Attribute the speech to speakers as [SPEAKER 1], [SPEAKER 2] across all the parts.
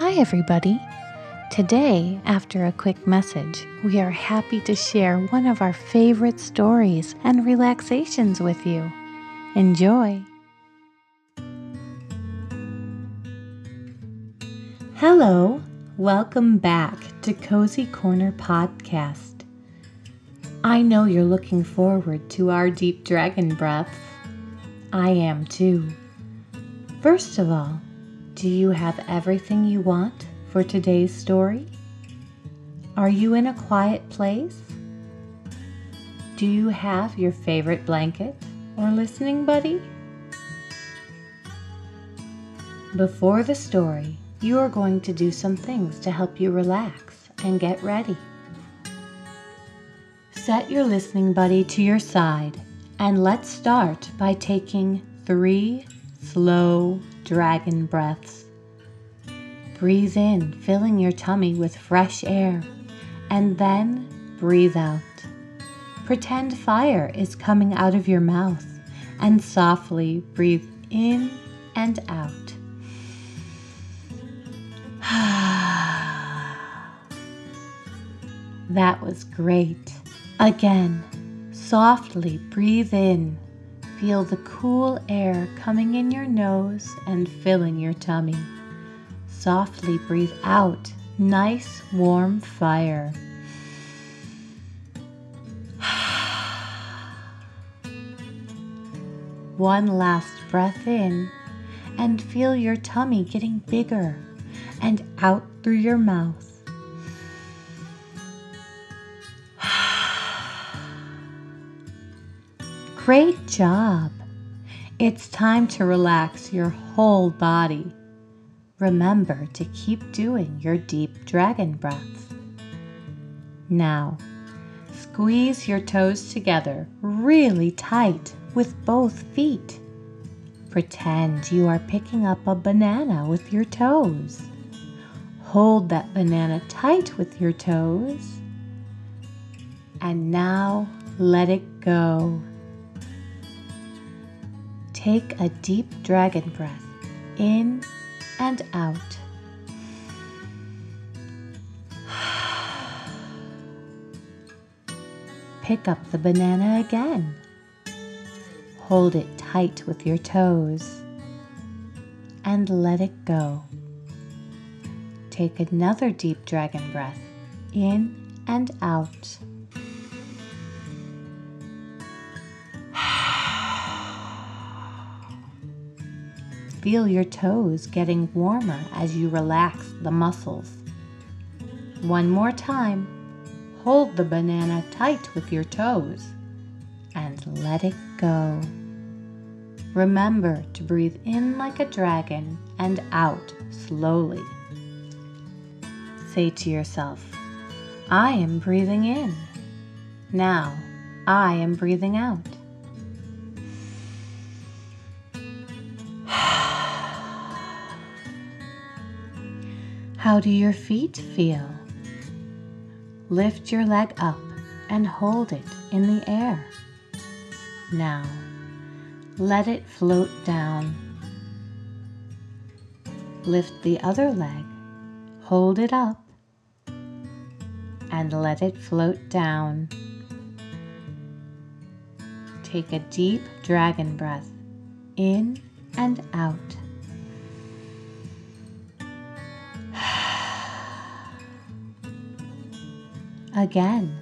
[SPEAKER 1] Hi, everybody. Today, after a quick message, we are happy to share one of our favorite stories and relaxations with you. Enjoy. Hello, welcome back to Cozy Corner Podcast. I know you're looking forward to our deep dragon breaths. I am too. First of all, do you have everything you want for today's story? Are you in a quiet place? Do you have your favorite blanket or listening buddy? Before the story, you are going to do some things to help you relax and get ready. Set your listening buddy to your side and let's start by taking three slow dragon breaths. Breathe in, filling your tummy with fresh air, and then breathe out. Pretend fire is coming out of your mouth and softly breathe in and out. that was great. Again, softly breathe in Feel the cool air coming in your nose and filling your tummy. Softly breathe out nice warm fire. One last breath in and feel your tummy getting bigger and out through your mouth. Great job! It's time to relax your whole body. Remember to keep doing your deep dragon breaths. Now, squeeze your toes together really tight with both feet. Pretend you are picking up a banana with your toes. Hold that banana tight with your toes. And now let it go. Take a deep dragon breath in and out. Pick up the banana again. Hold it tight with your toes and let it go. Take another deep dragon breath in and out. Feel your toes getting warmer as you relax the muscles. One more time. Hold the banana tight with your toes and let it go. Remember to breathe in like a dragon and out slowly. Say to yourself, I am breathing in. Now I am breathing out. How do your feet feel? Lift your leg up and hold it in the air. Now, let it float down. Lift the other leg, hold it up, and let it float down. Take a deep dragon breath in and out. Again,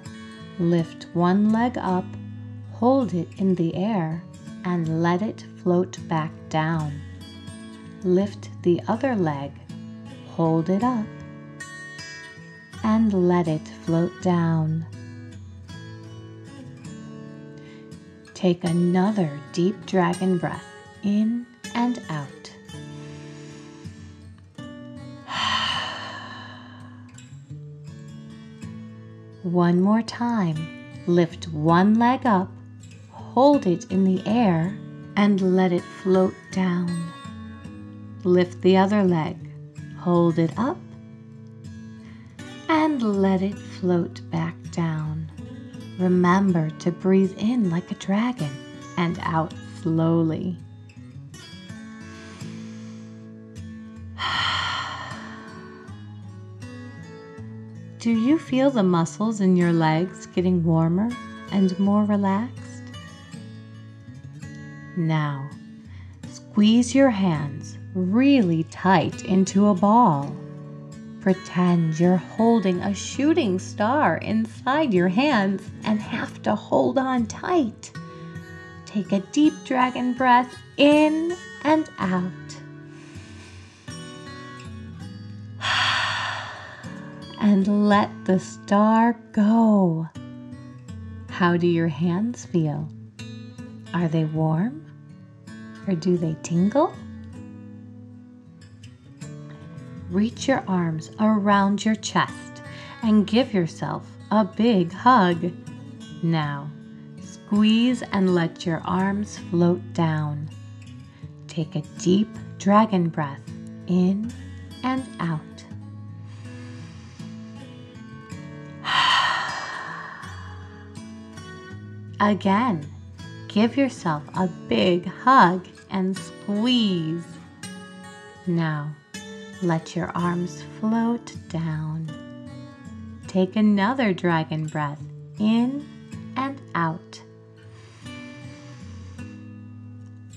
[SPEAKER 1] lift one leg up, hold it in the air, and let it float back down. Lift the other leg, hold it up, and let it float down. Take another deep dragon breath in and out. One more time. Lift one leg up, hold it in the air, and let it float down. Lift the other leg, hold it up, and let it float back down. Remember to breathe in like a dragon and out slowly. Do you feel the muscles in your legs getting warmer and more relaxed? Now, squeeze your hands really tight into a ball. Pretend you're holding a shooting star inside your hands and have to hold on tight. Take a deep dragon breath in and out. And let the star go. How do your hands feel? Are they warm? Or do they tingle? Reach your arms around your chest and give yourself a big hug. Now, squeeze and let your arms float down. Take a deep dragon breath in and out. Again, give yourself a big hug and squeeze. Now, let your arms float down. Take another dragon breath in and out.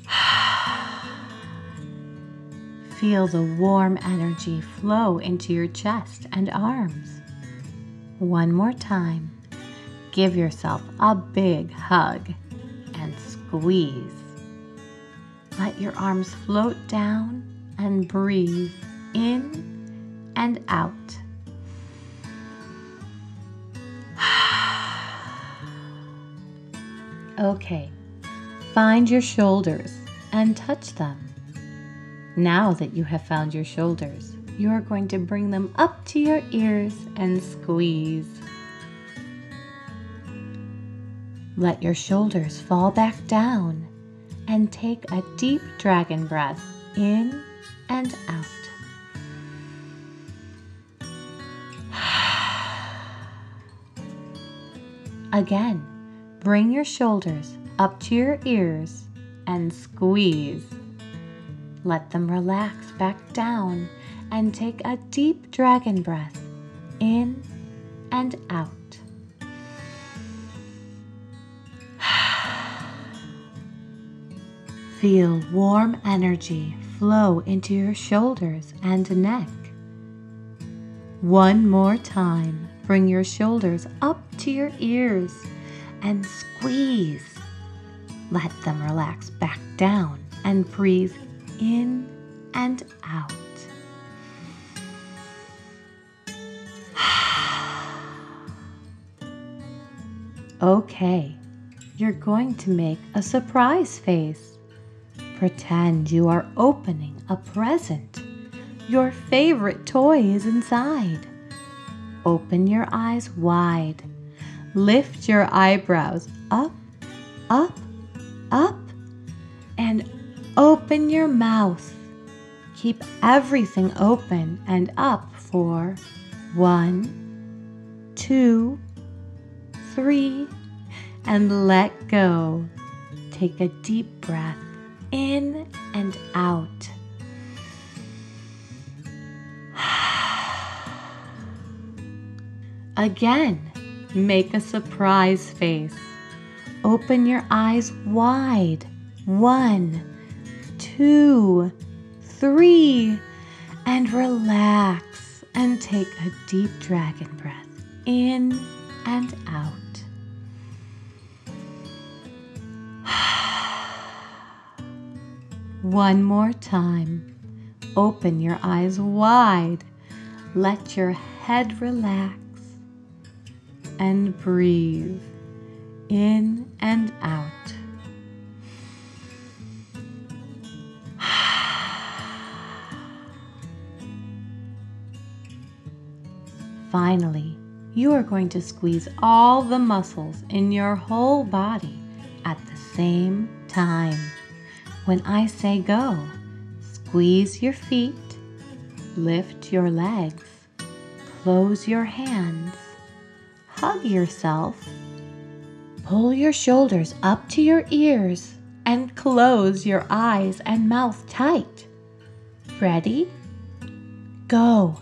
[SPEAKER 1] Feel the warm energy flow into your chest and arms. One more time. Give yourself a big hug and squeeze. Let your arms float down and breathe in and out. okay, find your shoulders and touch them. Now that you have found your shoulders, you are going to bring them up to your ears and squeeze. Let your shoulders fall back down and take a deep dragon breath in and out. Again, bring your shoulders up to your ears and squeeze. Let them relax back down and take a deep dragon breath in and out. Feel warm energy flow into your shoulders and neck. One more time, bring your shoulders up to your ears and squeeze. Let them relax back down and breathe in and out. okay, you're going to make a surprise face. Pretend you are opening a present. Your favorite toy is inside. Open your eyes wide. Lift your eyebrows up, up, up, and open your mouth. Keep everything open and up for one, two, three, and let go. Take a deep breath in and out. Again, make a surprise face. Open your eyes wide. One, two, three, and relax and take a deep dragon breath in and out. One more time. Open your eyes wide. Let your head relax and breathe in and out. Finally, you are going to squeeze all the muscles in your whole body at the same time. When I say go, squeeze your feet, lift your legs, close your hands, hug yourself, pull your shoulders up to your ears, and close your eyes and mouth tight. Ready? Go.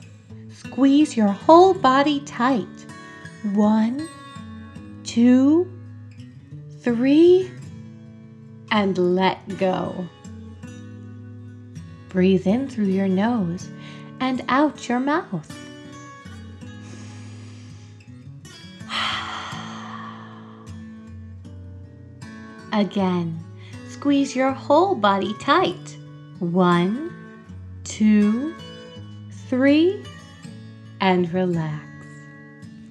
[SPEAKER 1] squeeze your whole body tight. One, two, three, and let go. Breathe in through your nose and out your mouth. Again, squeeze your whole body tight. One, two, three, and relax.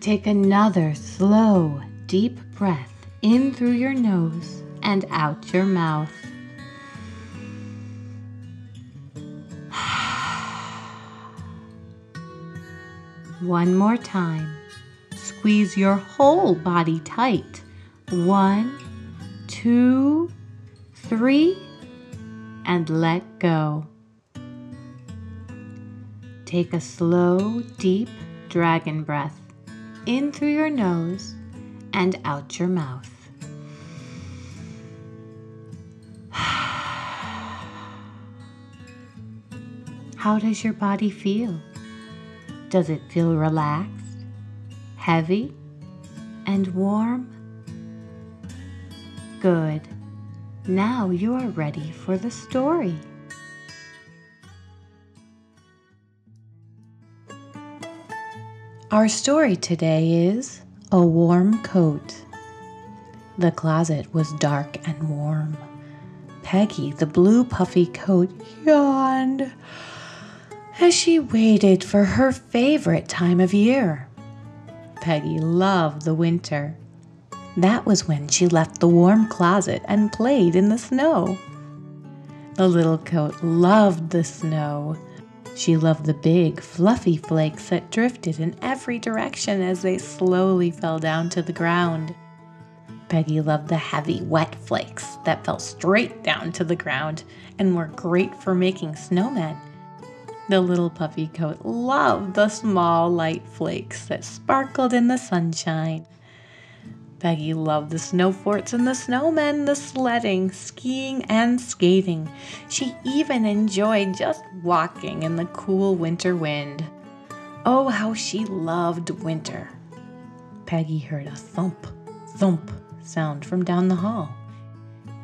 [SPEAKER 1] Take another slow, deep breath in through your nose and out your mouth. One more time. Squeeze your whole body tight. One, two, three, and let go. Take a slow, deep dragon breath in through your nose and out your mouth. How does your body feel? Does it feel relaxed, heavy, and warm? Good. Now you are ready for the story. Our story today is A Warm Coat. The closet was dark and warm. Peggy, the blue puffy coat, yawned as she waited for her favorite time of year. Peggy loved the winter. That was when she left the warm closet and played in the snow. The little coat loved the snow. She loved the big, fluffy flakes that drifted in every direction as they slowly fell down to the ground. Peggy loved the heavy, wet flakes that fell straight down to the ground and were great for making snowmen. The little puffy coat loved the small, light flakes that sparkled in the sunshine. Peggy loved the snow forts and the snowmen, the sledding, skiing, and skating. She even enjoyed just walking in the cool winter wind. Oh, how she loved winter. Peggy heard a thump, thump sound from down the hall.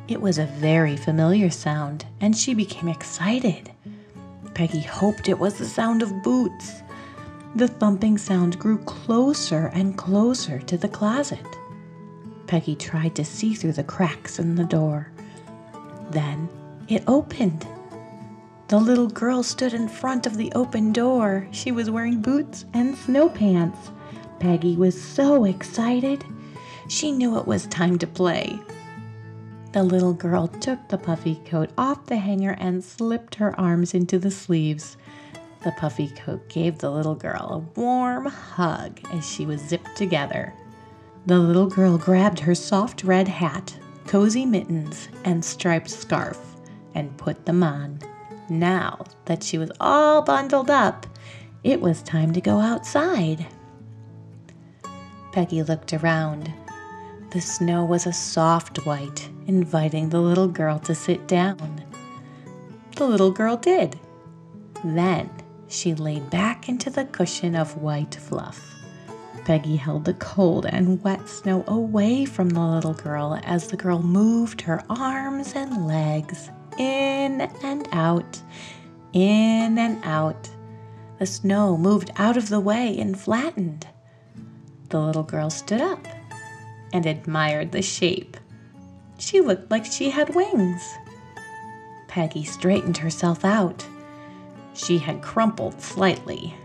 [SPEAKER 1] It was a very familiar sound, and she became excited. Peggy hoped it was the sound of boots. The thumping sound grew closer and closer to the closet. Peggy tried to see through the cracks in the door. Then it opened. The little girl stood in front of the open door. She was wearing boots and snow pants. Peggy was so excited. She knew it was time to play. The little girl took the puffy coat off the hanger and slipped her arms into the sleeves. The puffy coat gave the little girl a warm hug as she was zipped together. The little girl grabbed her soft red hat, cozy mittens, and striped scarf and put them on. Now that she was all bundled up, it was time to go outside. Peggy looked around. The snow was a soft white, inviting the little girl to sit down. The little girl did. Then she laid back into the cushion of white fluff. Peggy held the cold and wet snow away from the little girl as the girl moved her arms and legs in and out, in and out. The snow moved out of the way and flattened. The little girl stood up and admired the shape she looked like she had wings. Peggy straightened herself out. She had crumpled slightly.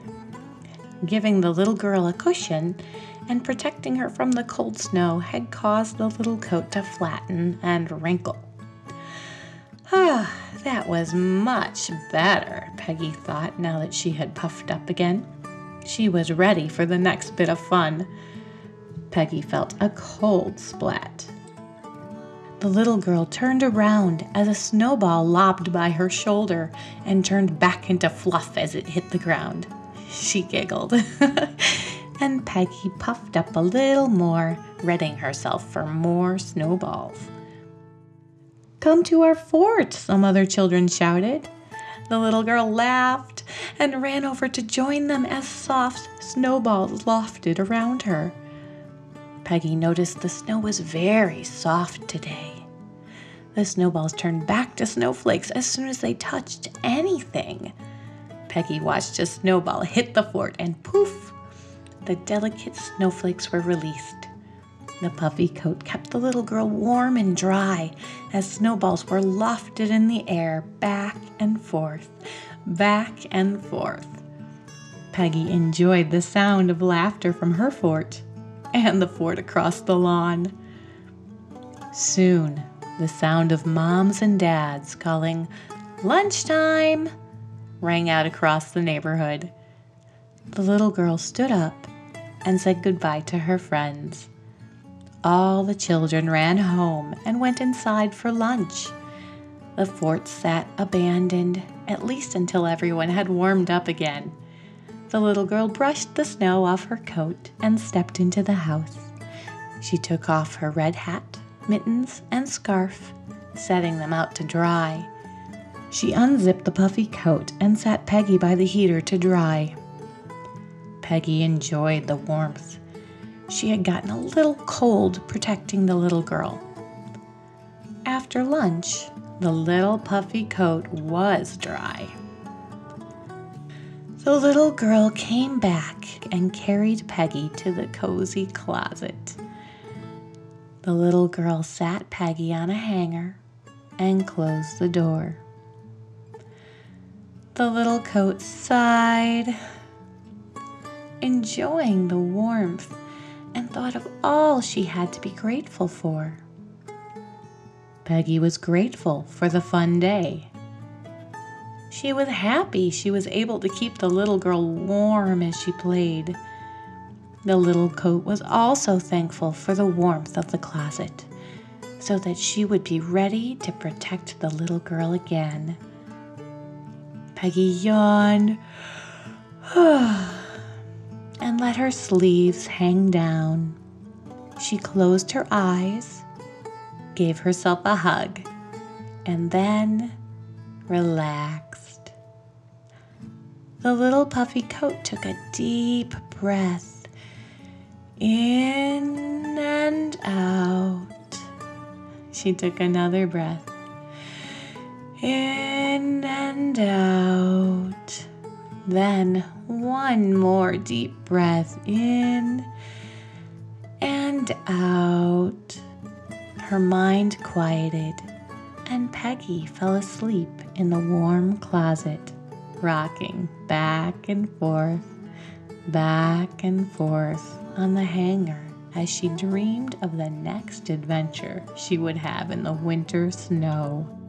[SPEAKER 1] Giving the little girl a cushion and protecting her from the cold snow had caused the little coat to flatten and wrinkle. Ah, that was much better, Peggy thought now that she had puffed up again. She was ready for the next bit of fun. Peggy felt a cold splat the little girl turned around as a snowball lobbed by her shoulder and turned back into fluff as it hit the ground. She giggled. and Peggy puffed up a little more, readying herself for more snowballs. Come to our fort, some other children shouted. The little girl laughed and ran over to join them as soft snowballs lofted around her. Peggy noticed the snow was very soft today. The snowballs turned back to snowflakes as soon as they touched anything. Peggy watched a snowball hit the fort and poof, the delicate snowflakes were released. The puffy coat kept the little girl warm and dry as snowballs were lofted in the air back and forth, back and forth. Peggy enjoyed the sound of laughter from her fort and the fort across the lawn. Soon, the sound of moms and dads calling, Lunchtime! rang out across the neighborhood. The little girl stood up and said goodbye to her friends. All the children ran home and went inside for lunch. The fort sat abandoned, at least until everyone had warmed up again. The little girl brushed the snow off her coat and stepped into the house. She took off her red hat mittens, and scarf, setting them out to dry. She unzipped the puffy coat and sat Peggy by the heater to dry. Peggy enjoyed the warmth. She had gotten a little cold protecting the little girl. After lunch, the little puffy coat was dry. The little girl came back and carried Peggy to the cozy closet. The little girl sat Peggy on a hanger and closed the door. The little coat sighed, enjoying the warmth, and thought of all she had to be grateful for. Peggy was grateful for the fun day. She was happy she was able to keep the little girl warm as she played. The little coat was also thankful for the warmth of the closet, so that she would be ready to protect the little girl again. Peggy yawned and let her sleeves hang down. She closed her eyes, gave herself a hug, and then relaxed. The little puffy coat took a deep breath in and out. She took another breath. In and out. Then one more deep breath in and out. Her mind quieted, and Peggy fell asleep in the warm closet, rocking back and forth, back and forth on the hanger as she dreamed of the next adventure she would have in the winter snow.